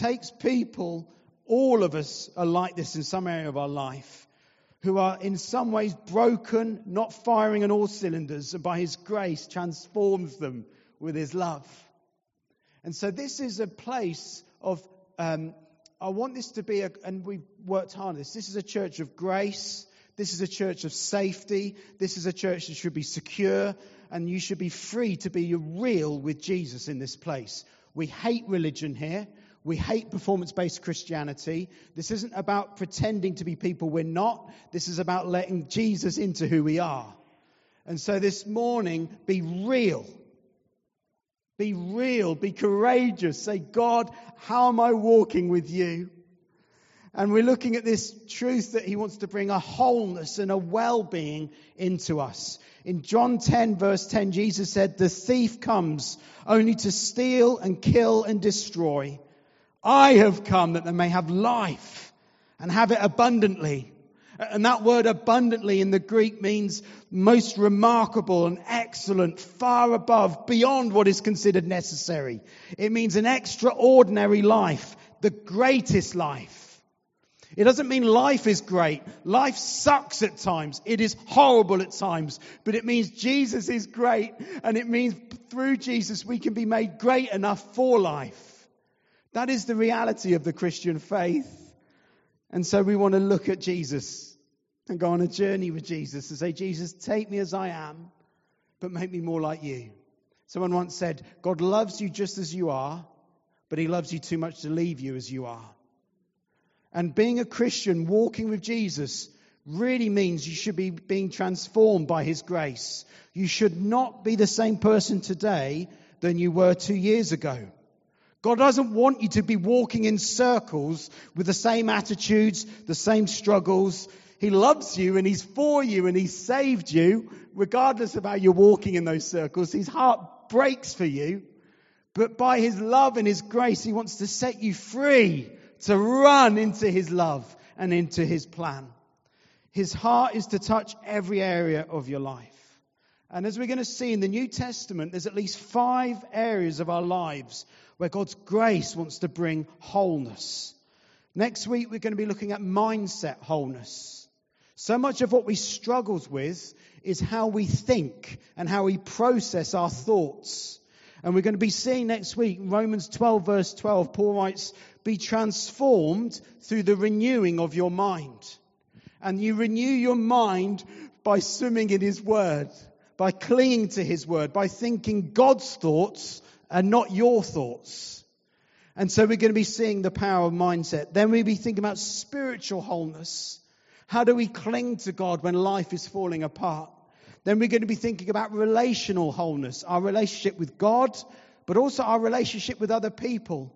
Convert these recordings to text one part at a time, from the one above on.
takes people, all of us are like this in some area of our life, who are in some ways broken, not firing on all cylinders, and by His grace transforms them with His love. And so this is a place of, um, I want this to be, a, and we've worked hard on this, this is a church of grace. This is a church of safety. This is a church that should be secure, and you should be free to be real with Jesus in this place. We hate religion here. We hate performance based Christianity. This isn't about pretending to be people we're not. This is about letting Jesus into who we are. And so this morning, be real. Be real. Be courageous. Say, God, how am I walking with you? And we're looking at this truth that he wants to bring a wholeness and a well being into us. In John 10, verse 10, Jesus said, The thief comes only to steal and kill and destroy. I have come that they may have life and have it abundantly. And that word abundantly in the Greek means most remarkable and excellent, far above, beyond what is considered necessary. It means an extraordinary life, the greatest life. It doesn't mean life is great. Life sucks at times. It is horrible at times. But it means Jesus is great. And it means through Jesus we can be made great enough for life. That is the reality of the Christian faith. And so we want to look at Jesus and go on a journey with Jesus and say, Jesus, take me as I am, but make me more like you. Someone once said, God loves you just as you are, but he loves you too much to leave you as you are. And being a Christian, walking with Jesus, really means you should be being transformed by his grace. You should not be the same person today than you were two years ago. God doesn't want you to be walking in circles with the same attitudes, the same struggles. He loves you and He's for you and He's saved you, regardless of how you're walking in those circles. His heart breaks for you. But by His love and His grace, He wants to set you free to run into His love and into His plan. His heart is to touch every area of your life. And as we're going to see in the New Testament, there's at least five areas of our lives where God's grace wants to bring wholeness. Next week, we're going to be looking at mindset wholeness. So much of what we struggle with is how we think and how we process our thoughts. And we're going to be seeing next week, Romans 12, verse 12, Paul writes, Be transformed through the renewing of your mind. And you renew your mind by swimming in His Word, by clinging to His Word, by thinking God's thoughts and not your thoughts. And so we're going to be seeing the power of mindset. Then we'll be thinking about spiritual wholeness. How do we cling to God when life is falling apart? Then we're going to be thinking about relational wholeness, our relationship with God, but also our relationship with other people.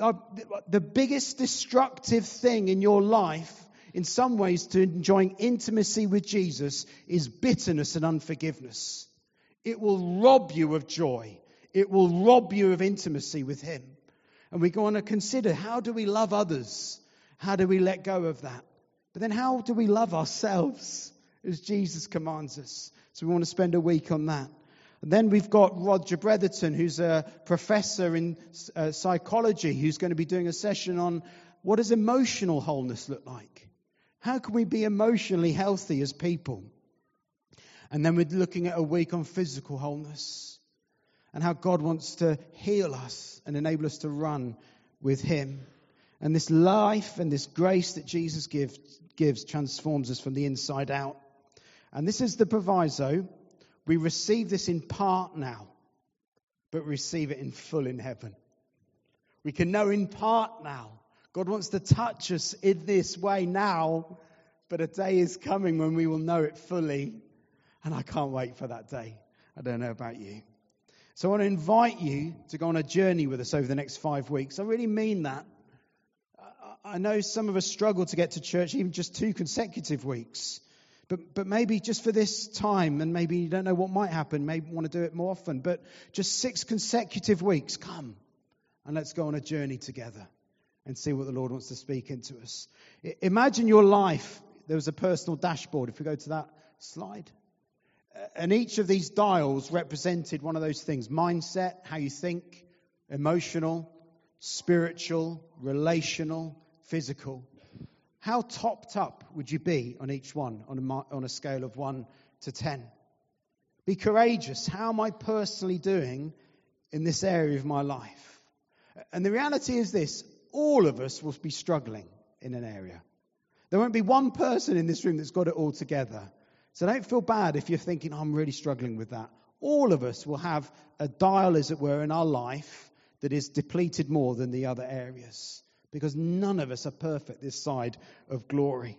Uh, the biggest destructive thing in your life, in some ways, to enjoying intimacy with Jesus is bitterness and unforgiveness. It will rob you of joy. It will rob you of intimacy with Him. And we go on to consider how do we love others? How do we let go of that? But then how do we love ourselves as Jesus commands us? So we want to spend a week on that. And then we've got Roger Bretherton, who's a professor in uh, psychology, who's going to be doing a session on what does emotional wholeness look like? How can we be emotionally healthy as people? And then we're looking at a week on physical wholeness and how God wants to heal us and enable us to run with Him. And this life and this grace that Jesus gives, gives transforms us from the inside out. And this is the proviso. We receive this in part now, but receive it in full in heaven. We can know in part now. God wants to touch us in this way now, but a day is coming when we will know it fully. And I can't wait for that day. I don't know about you. So I want to invite you to go on a journey with us over the next five weeks. I really mean that. I know some of us struggle to get to church even just two consecutive weeks. But, but maybe just for this time, and maybe you don't know what might happen, maybe want to do it more often, but just six consecutive weeks, come and let's go on a journey together and see what the Lord wants to speak into us. Imagine your life. There was a personal dashboard. If we go to that slide. Uh, and each of these dials represented one of those things mindset, how you think, emotional, spiritual, relational, physical. How topped up would you be on each one on a, on a scale of 1 to 10? Be courageous. How am I personally doing in this area of my life? And the reality is this all of us will be struggling in an area. There won't be one person in this room that's got it all together. So don't feel bad if you're thinking, oh, I'm really struggling with that. All of us will have a dial, as it were, in our life that is depleted more than the other areas because none of us are perfect this side of glory.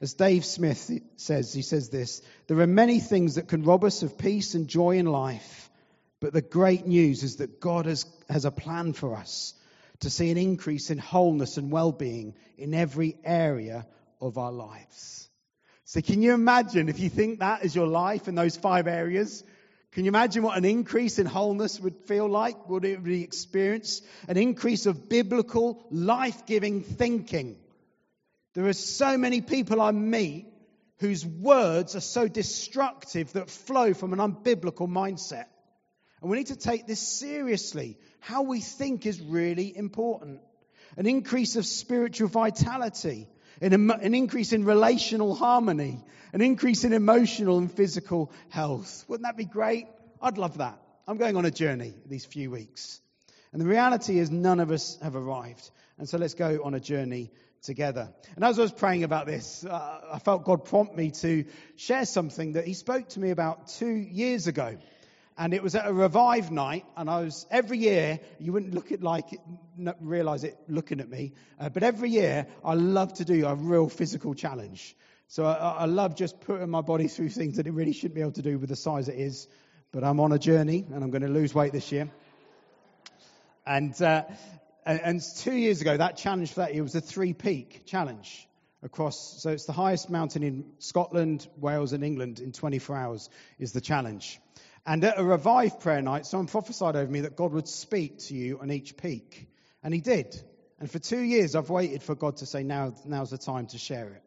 As Dave Smith says, he says this there are many things that can rob us of peace and joy in life, but the great news is that God has, has a plan for us to see an increase in wholeness and well being in every area of our lives. So, can you imagine if you think that is your life in those five areas? Can you imagine what an increase in wholeness would feel like? Would it be experience? An increase of biblical, life giving thinking. There are so many people I meet whose words are so destructive that flow from an unbiblical mindset. And we need to take this seriously. How we think is really important. An increase of spiritual vitality, an, increase in relational harmony, an increase in emotional and physical health. Wouldn't that be great? I'd love that. I'm going on a journey these few weeks. And the reality is, none of us have arrived. And so let's go on a journey together. And as I was praying about this, uh, I felt God prompt me to share something that He spoke to me about two years ago and it was at a revive night, and I was every year. You wouldn't look at like realize it looking at me, uh, but every year I love to do a real physical challenge. So I, I, love just putting my body through things that it really shouldn't be able to do with the size it is. But I'm on a journey, and I'm going to lose weight this year. And uh, and, and two years ago, that challenge for that year was a three peak challenge across. So it's the highest mountain in Scotland, Wales, and England in 24 hours is the challenge. And at a revived prayer night, someone prophesied over me that God would speak to you on each peak. And he did. And for two years, I've waited for God to say, now, now's the time to share it.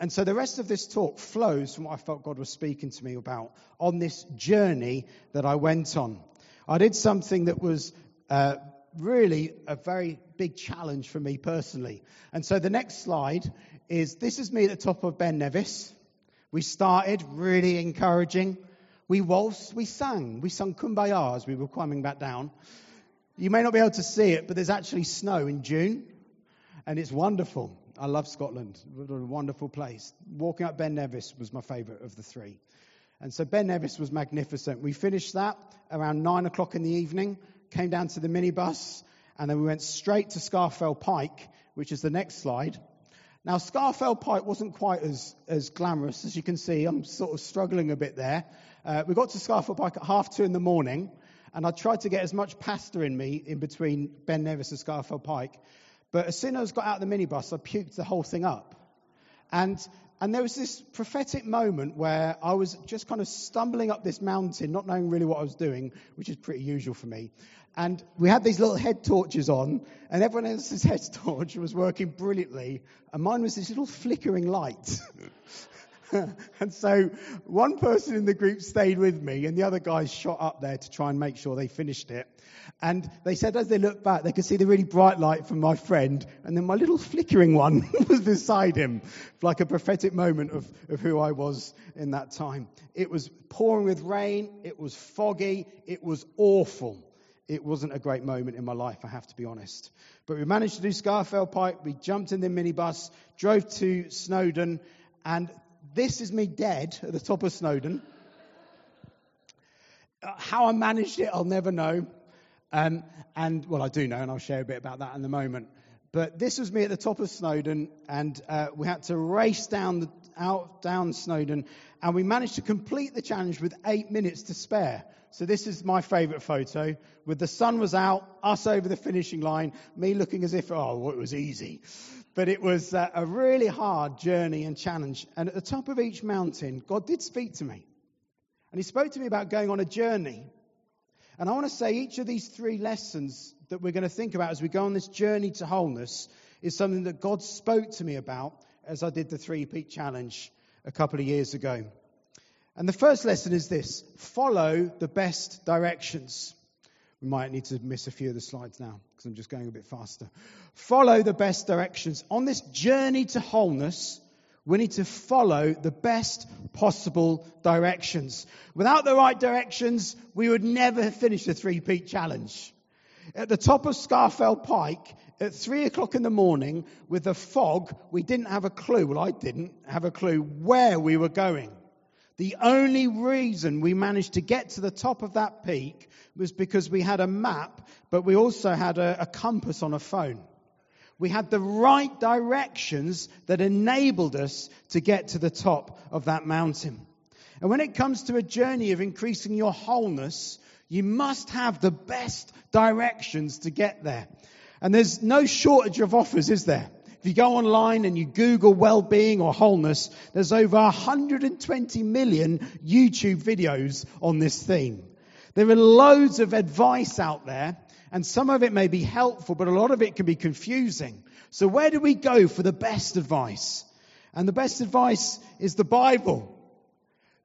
And so the rest of this talk flows from what I felt God was speaking to me about on this journey that I went on. I did something that was uh, really a very big challenge for me personally. And so the next slide is this is me at the top of Ben Nevis. We started really encouraging. We waltzed, we sang, we sung Kumbaya as we were climbing back down. You may not be able to see it, but there's actually snow in June, and it's wonderful. I love Scotland. What a wonderful place. Walking up Ben Nevis was my favourite of the three. And so Ben Nevis was magnificent. We finished that around nine o'clock in the evening, came down to the minibus, and then we went straight to Scafell Pike, which is the next slide. Now, Scafell Pike wasn't quite as, as glamorous as you can see. I'm sort of struggling a bit there. Uh, we got to Scafell Pike at half two in the morning, and I tried to get as much pasta in me in between Ben Nevis and Scafell Pike. But as soon as I got out of the minibus, I puked the whole thing up. And, and there was this prophetic moment where I was just kind of stumbling up this mountain, not knowing really what I was doing, which is pretty usual for me. And we had these little head torches on, and everyone else's head torch was working brilliantly, and mine was this little flickering light. and so one person in the group stayed with me, and the other guys shot up there to try and make sure they finished it. And they said as they looked back, they could see the really bright light from my friend, and then my little flickering one was beside him, like a prophetic moment of, of who I was in that time. It was pouring with rain, it was foggy, it was awful. It wasn't a great moment in my life, I have to be honest. But we managed to do Scafell Pike, we jumped in the minibus, drove to Snowdon, and this is me dead at the top of Snowdon. Uh, how I managed it, I'll never know. Um, and, well, I do know, and I'll share a bit about that in a moment. But this was me at the top of Snowdon, and uh, we had to race down, the, out, down Snowdon, and we managed to complete the challenge with eight minutes to spare. So this is my favourite photo, with the sun was out, us over the finishing line, me looking as if, oh, well, it was easy. But it was uh, a really hard journey and challenge. And at the top of each mountain, God did speak to me. And He spoke to me about going on a journey. And I want to say each of these three lessons that we're going to think about as we go on this journey to wholeness is something that God spoke to me about as I did the three peak challenge a couple of years ago. And the first lesson is this follow the best directions. We might need to miss a few of the slides now because I'm just going a bit faster. Follow the best directions. On this journey to wholeness, we need to follow the best possible directions. Without the right directions, we would never finish the three peak challenge. At the top of Scafell Pike, at three o'clock in the morning, with the fog, we didn't have a clue. Well, I didn't have a clue where we were going. The only reason we managed to get to the top of that peak was because we had a map, but we also had a, a compass on a phone. We had the right directions that enabled us to get to the top of that mountain. And when it comes to a journey of increasing your wholeness, you must have the best directions to get there. And there's no shortage of offers, is there? If you go online and you Google well-being or wholeness, there's over 120 million YouTube videos on this theme. There are loads of advice out there, and some of it may be helpful, but a lot of it can be confusing. So where do we go for the best advice? And the best advice is the Bible.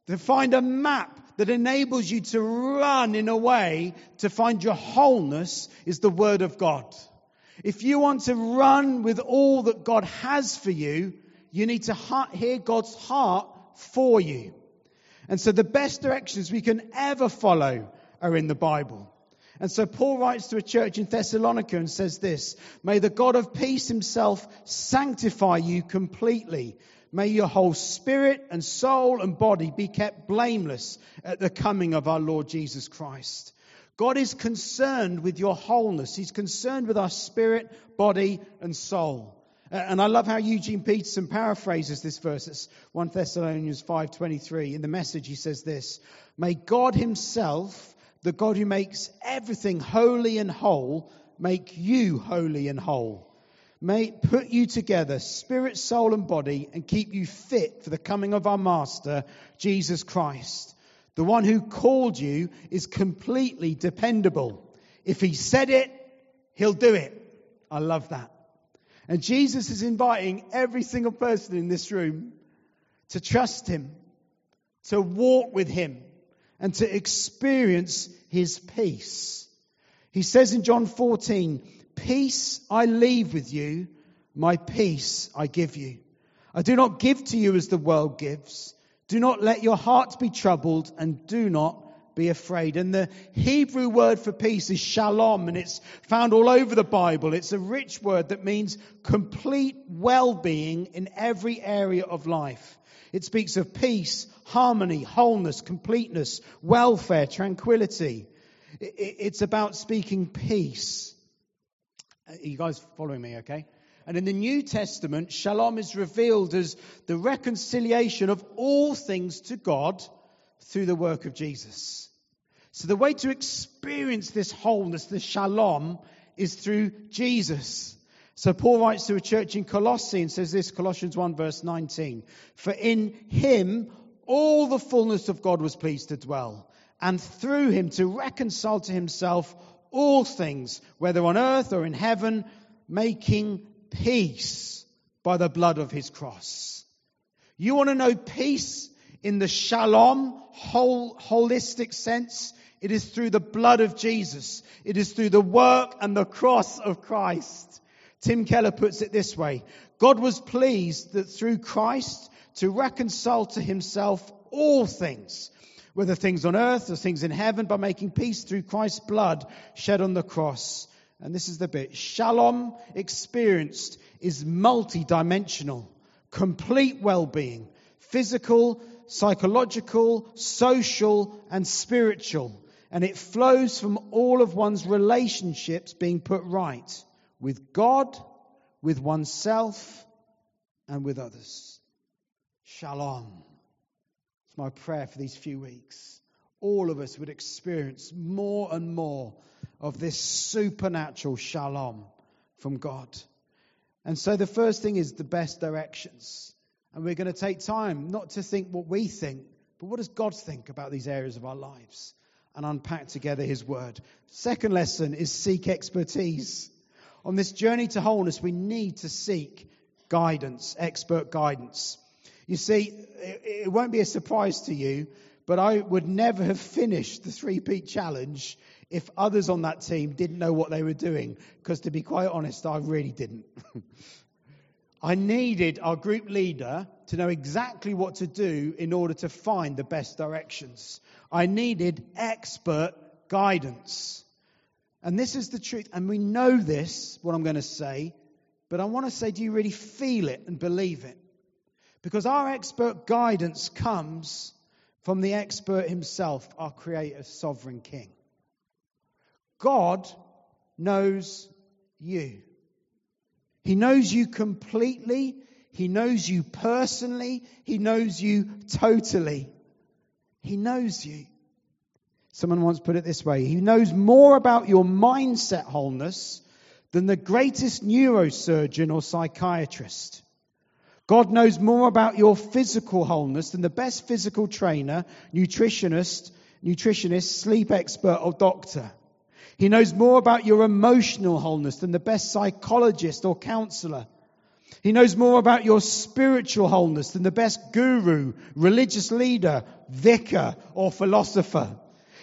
To find a map that enables you to run in a way to find your wholeness is the Word of God. If you want to run with all that God has for you, you need to hear God's heart for you. And so the best directions we can ever follow are in the Bible. And so Paul writes to a church in Thessalonica and says this, May the God of peace himself sanctify you completely. May your whole spirit and soul and body be kept blameless at the coming of our Lord Jesus Christ. God is concerned with your wholeness. He's concerned with our spirit, body, and soul. And I love how Eugene Peterson paraphrases this verse. It's 1 Thessalonians 5.23. In the message, he says this, May God himself, the God who makes everything holy and whole, make you holy and whole. May put you together, spirit, soul, and body, and keep you fit for the coming of our Master, Jesus Christ. The one who called you is completely dependable. If he said it, he'll do it. I love that. And Jesus is inviting every single person in this room to trust him, to walk with him, and to experience his peace. He says in John 14, Peace I leave with you, my peace I give you. I do not give to you as the world gives. Do not let your hearts be troubled and do not be afraid. And the Hebrew word for peace is shalom and it's found all over the Bible. It's a rich word that means complete well-being in every area of life. It speaks of peace, harmony, wholeness, completeness, welfare, tranquility. It's about speaking peace. Are you guys following me okay? And in the New Testament, shalom is revealed as the reconciliation of all things to God through the work of Jesus. So the way to experience this wholeness, this shalom, is through Jesus. So Paul writes to a church in Colossae and says this, Colossians 1 verse 19. For in him all the fullness of God was pleased to dwell, and through him to reconcile to himself all things, whether on earth or in heaven, making peace by the blood of his cross. You want to know peace in the shalom, whole, holistic sense? It is through the blood of Jesus. It is through the work and the cross of Christ. Tim Keller puts it this way. God was pleased that through Christ to reconcile to himself all things, whether things on earth or things in heaven, by making peace through Christ's blood shed on the cross. And this is the bit. Shalom experienced is multidimensional, complete well-being, physical, psychological, social, and spiritual. And it flows from all of one's relationships being put right with God, with oneself, and with others. Shalom. It's my prayer for these few weeks. All of us would experience more and more of this supernatural shalom from God. And so the first thing is the best directions. And we're going to take time not to think what we think, but what does God think about these areas of our lives and unpack together His Word. Second lesson is seek expertise. On this journey to wholeness, we need to seek guidance, expert guidance. You see, it won't be a surprise to you, but I would never have finished the three peak challenge if others on that team didn't know what they were doing. Because to be quite honest, I really didn't. I needed our group leader to know exactly what to do in order to find the best directions. I needed expert guidance. And this is the truth. And we know this, what I'm going to say, but I want to say, do you really feel it and believe it? Because our expert guidance comes from the expert himself, our creator, sovereign king. God knows you. He knows you completely. He knows you personally. He knows you totally. He knows you. Someone once put it this way He knows more about your mindset wholeness than the greatest neurosurgeon or psychiatrist. God knows more about your physical wholeness than the best physical trainer, nutritionist, nutritionist, sleep expert, or doctor. He knows more about your emotional wholeness than the best psychologist or counselor. He knows more about your spiritual wholeness than the best guru, religious leader, vicar, or philosopher.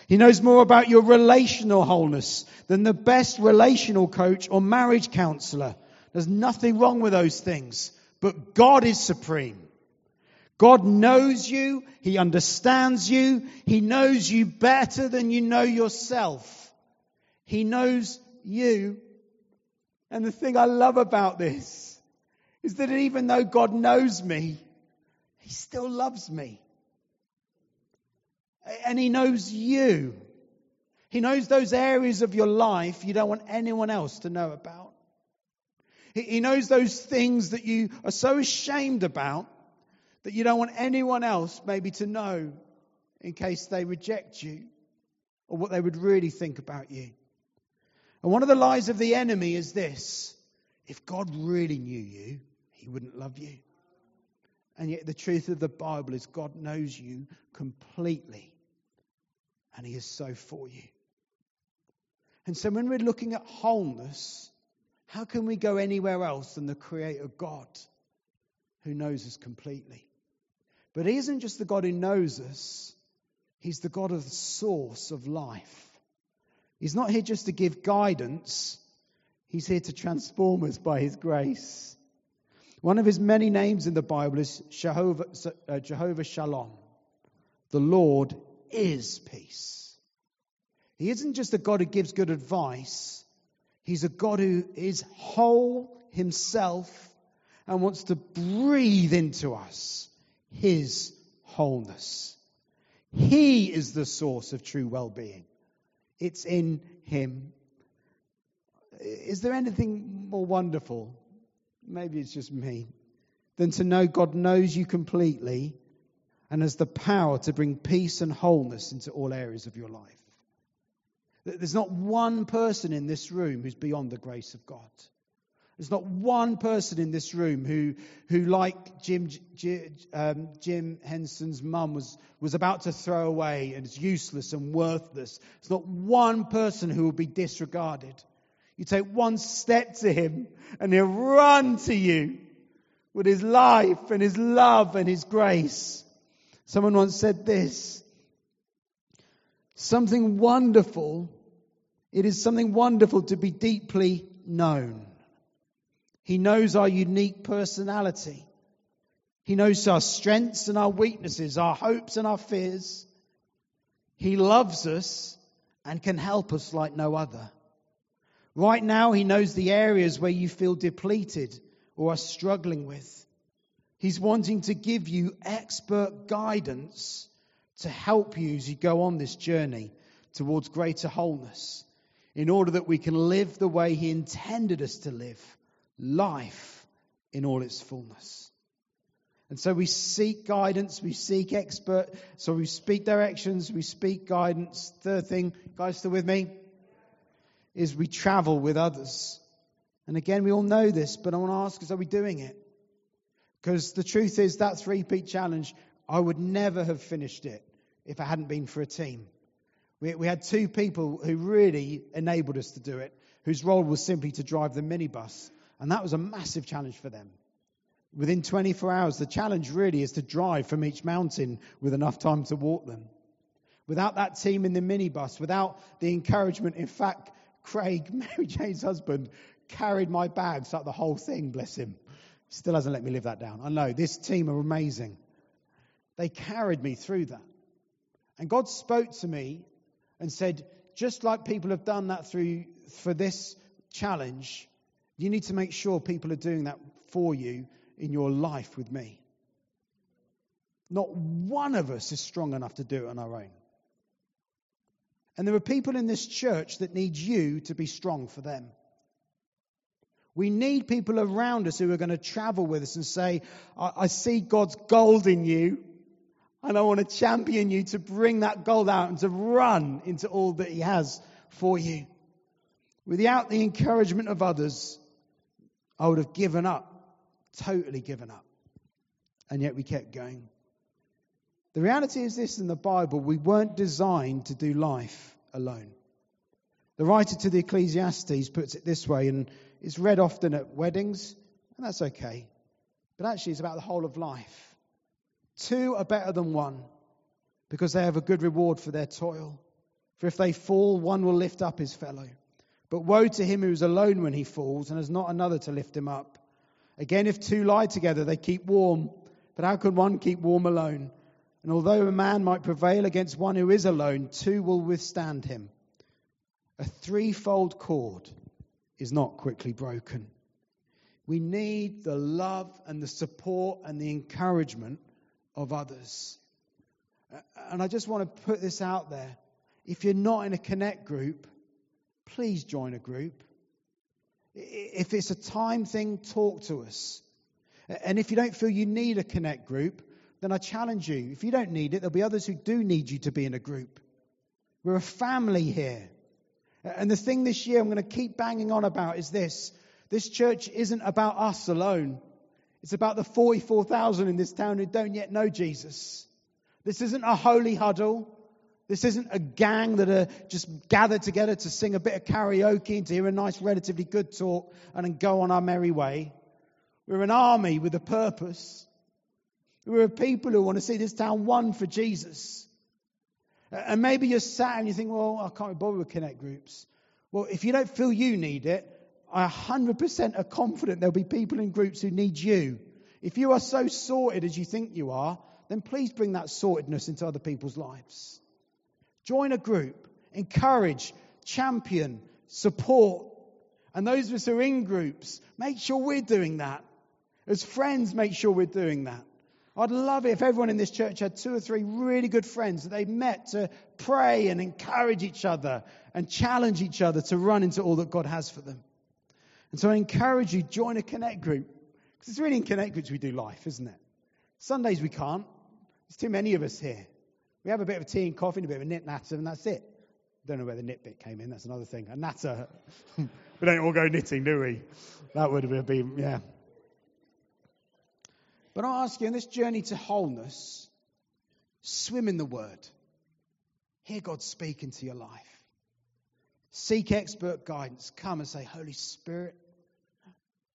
He knows more about your relational wholeness than the best relational coach or marriage counselor. There's nothing wrong with those things, but God is supreme. God knows you. He understands you. He knows you better than you know yourself. He knows you. And the thing I love about this is that even though God knows me, He still loves me. And He knows you. He knows those areas of your life you don't want anyone else to know about. He knows those things that you are so ashamed about that you don't want anyone else maybe to know in case they reject you or what they would really think about you. And one of the lies of the enemy is this if God really knew you, he wouldn't love you. And yet, the truth of the Bible is God knows you completely, and he is so for you. And so, when we're looking at wholeness, how can we go anywhere else than the Creator God who knows us completely? But He isn't just the God who knows us, He's the God of the source of life. He's not here just to give guidance, He's here to transform us by His grace. One of His many names in the Bible is Jehovah, uh, Jehovah Shalom. The Lord is peace. He isn't just a God who gives good advice, He's a God who is whole Himself and wants to breathe into us His wholeness. He is the source of true well being. It's in Him. Is there anything more wonderful? Maybe it's just me. Than to know God knows you completely and has the power to bring peace and wholeness into all areas of your life. There's not one person in this room who's beyond the grace of God. There's not one person in this room who, who like Jim, um, Jim Henson's mum, was, was about to throw away and is useless and worthless. There's not one person who will be disregarded. You take one step to him and he'll run to you with his life and his love and his grace. Someone once said this something wonderful. It is something wonderful to be deeply known. He knows our unique personality. He knows our strengths and our weaknesses, our hopes and our fears. He loves us and can help us like no other. Right now, He knows the areas where you feel depleted or are struggling with. He's wanting to give you expert guidance to help you as you go on this journey towards greater wholeness in order that we can live the way He intended us to live life in all its fullness. And so we seek guidance, we seek expert, so we speak directions, we speak guidance. Third thing, guys, still with me? Is we travel with others. And again, we all know this, but I want to ask us, are we doing it? Because the truth is, that three peak challenge, I would never have finished it if it hadn't been for a team. We, we had two people who really enabled us to do it, whose role was simply to drive the minibus. And that was a massive challenge for them. Within 24 hours, the challenge really is to drive from each mountain with enough time to walk them. Without that team in the minibus, without the encouragement, in fact, Craig, Mary Jane's husband, carried my bags up the whole thing, bless him. Still hasn't let me live that down. I know, this team are amazing. They carried me through that. And God spoke to me and said, just like people have done that through for this challenge, you need to make sure people are doing that for you in your life with me. Not one of us is strong enough to do it on our own. And there are people in this church that need you to be strong for them. We need people around us who are going to travel with us and say, I, I see God's gold in you, and I want to champion you to bring that gold out and to run into all that He has for you. Without the encouragement of others, I would have given up, totally given up. And yet we kept going. The reality is this in the Bible we weren't designed to do life alone. The writer to the Ecclesiastes puts it this way, and it's read often at weddings, and that's okay. But actually, it's about the whole of life. Two are better than one because they have a good reward for their toil. For if they fall, one will lift up his fellow. But woe to him who is alone when he falls and has not another to lift him up. Again, if two lie together, they keep warm. But how can one keep warm alone? And although a man might prevail against one who is alone, two will withstand him. A threefold cord is not quickly broken. We need the love and the support and the encouragement of others. And I just want to put this out there. If you're not in a connect group, please join a group. If it's a time thing, talk to us. And if you don't feel you need a connect group, then I challenge you. If you don't need it, there'll be others who do need you to be in a group. We're a family here. And the thing this year I'm going to keep banging on about is this this church isn't about us alone, it's about the 44,000 in this town who don't yet know Jesus. This isn't a holy huddle. This isn't a gang that are just gathered together to sing a bit of karaoke and to hear a nice, relatively good talk and then go on our merry way. We're an army with a purpose. We're a people who want to see this town won for Jesus. And maybe you're sat and you think, well, I can't be bothered with connect groups. Well, if you don't feel you need it, I 100% are confident there'll be people in groups who need you. If you are so sorted as you think you are, then please bring that sortedness into other people's lives. Join a group, encourage, champion, support. And those of us who are in groups, make sure we're doing that. As friends, make sure we're doing that. I'd love it if everyone in this church had two or three really good friends that they met to pray and encourage each other and challenge each other to run into all that God has for them. And so I encourage you, join a connect group. Because it's really in connect groups we do life, isn't it? Sundays we can't. There's too many of us here. We have a bit of tea and coffee and a bit of a knit natter, and that's it. Don't know where the knit bit came in. That's another thing. A natter. we don't all go knitting, do we? That would have been, yeah. But I ask you, in this journey to wholeness, swim in the Word. Hear God speak into your life. Seek expert guidance. Come and say, Holy Spirit,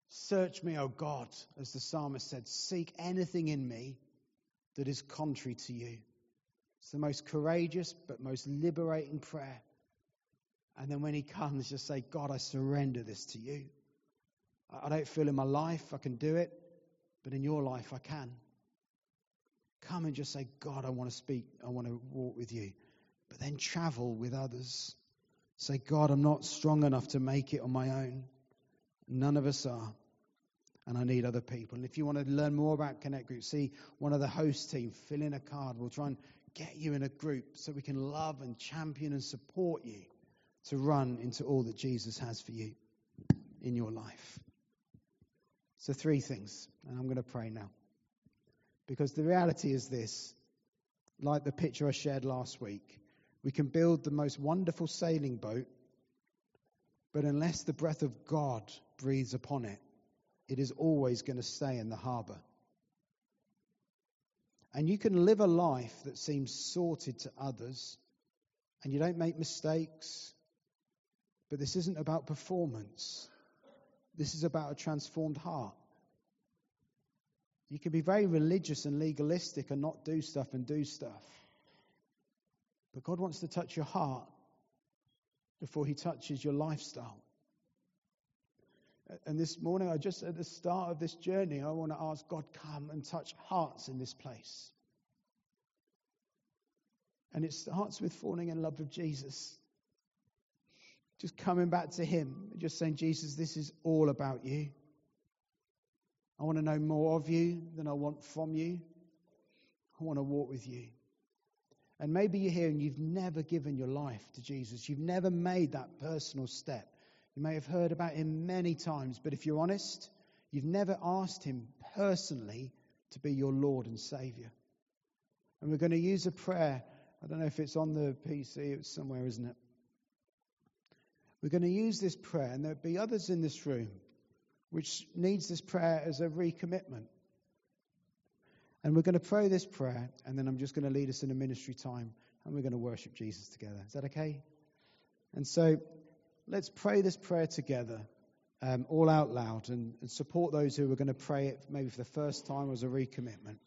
search me, O God, as the psalmist said. Seek anything in me that is contrary to you. It's the most courageous but most liberating prayer. And then when he comes, just say, God, I surrender this to you. I don't feel in my life I can do it, but in your life I can. Come and just say, God, I want to speak, I want to walk with you. But then travel with others. Say, God, I'm not strong enough to make it on my own. None of us are. And I need other people. And if you want to learn more about Connect Group, see one of the host team, fill in a card. We'll try and get you in a group so we can love and champion and support you to run into all that Jesus has for you in your life. So, three things, and I'm going to pray now. Because the reality is this like the picture I shared last week, we can build the most wonderful sailing boat, but unless the breath of God breathes upon it, it is always going to stay in the harbor. And you can live a life that seems sorted to others, and you don't make mistakes. But this isn't about performance, this is about a transformed heart. You can be very religious and legalistic and not do stuff and do stuff. But God wants to touch your heart before He touches your lifestyle. And this morning, I just at the start of this journey, I want to ask God, come and touch hearts in this place. And it starts with falling in love with Jesus. Just coming back to Him, just saying, Jesus, this is all about you. I want to know more of you than I want from you. I want to walk with you. And maybe you're here and you've never given your life to Jesus. You've never made that personal step. You may have heard about him many times, but if you're honest, you've never asked him personally to be your Lord and Savior. And we're going to use a prayer. I don't know if it's on the PC, it's somewhere, isn't it? We're going to use this prayer, and there'll be others in this room which needs this prayer as a recommitment. And we're going to pray this prayer, and then I'm just going to lead us in a ministry time, and we're going to worship Jesus together. Is that okay? And so let's pray this prayer together, um, all out loud, and, and support those who are going to pray it maybe for the first time as a recommitment.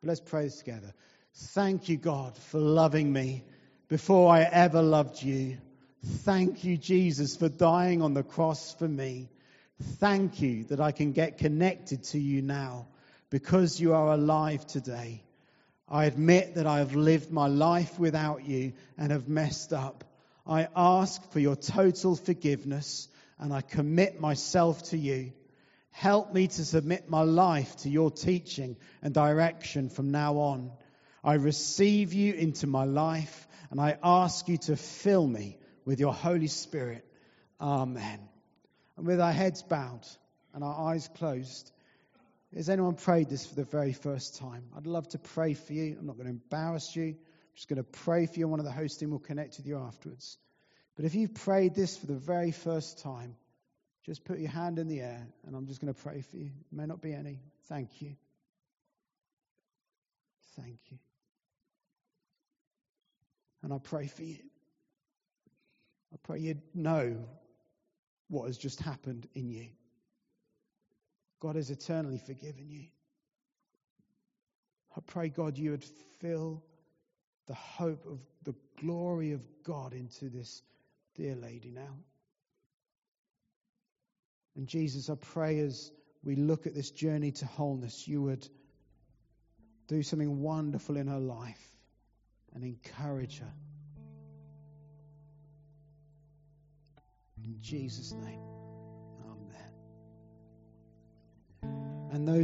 But let's pray this together. Thank you, God, for loving me before I ever loved you. Thank you, Jesus, for dying on the cross for me. Thank you that I can get connected to you now because you are alive today. I admit that I have lived my life without you and have messed up. I ask for your total forgiveness and I commit myself to you. Help me to submit my life to your teaching and direction from now on. I receive you into my life and I ask you to fill me with your Holy Spirit. Amen. And with our heads bowed and our eyes closed, has anyone prayed this for the very first time? I'd love to pray for you. I'm not going to embarrass you. I'm just going to pray for you. One of the hosting will connect with you afterwards. But if you've prayed this for the very first time, just put your hand in the air and I'm just going to pray for you. May not be any. Thank you. Thank you. And I pray for you. I pray you know what has just happened in you. God has eternally forgiven you. I pray, God, you would fill the hope of the glory of God into this dear lady now. And Jesus, I pray as we look at this journey to wholeness, you would do something wonderful in her life and encourage her. In Jesus' name. And those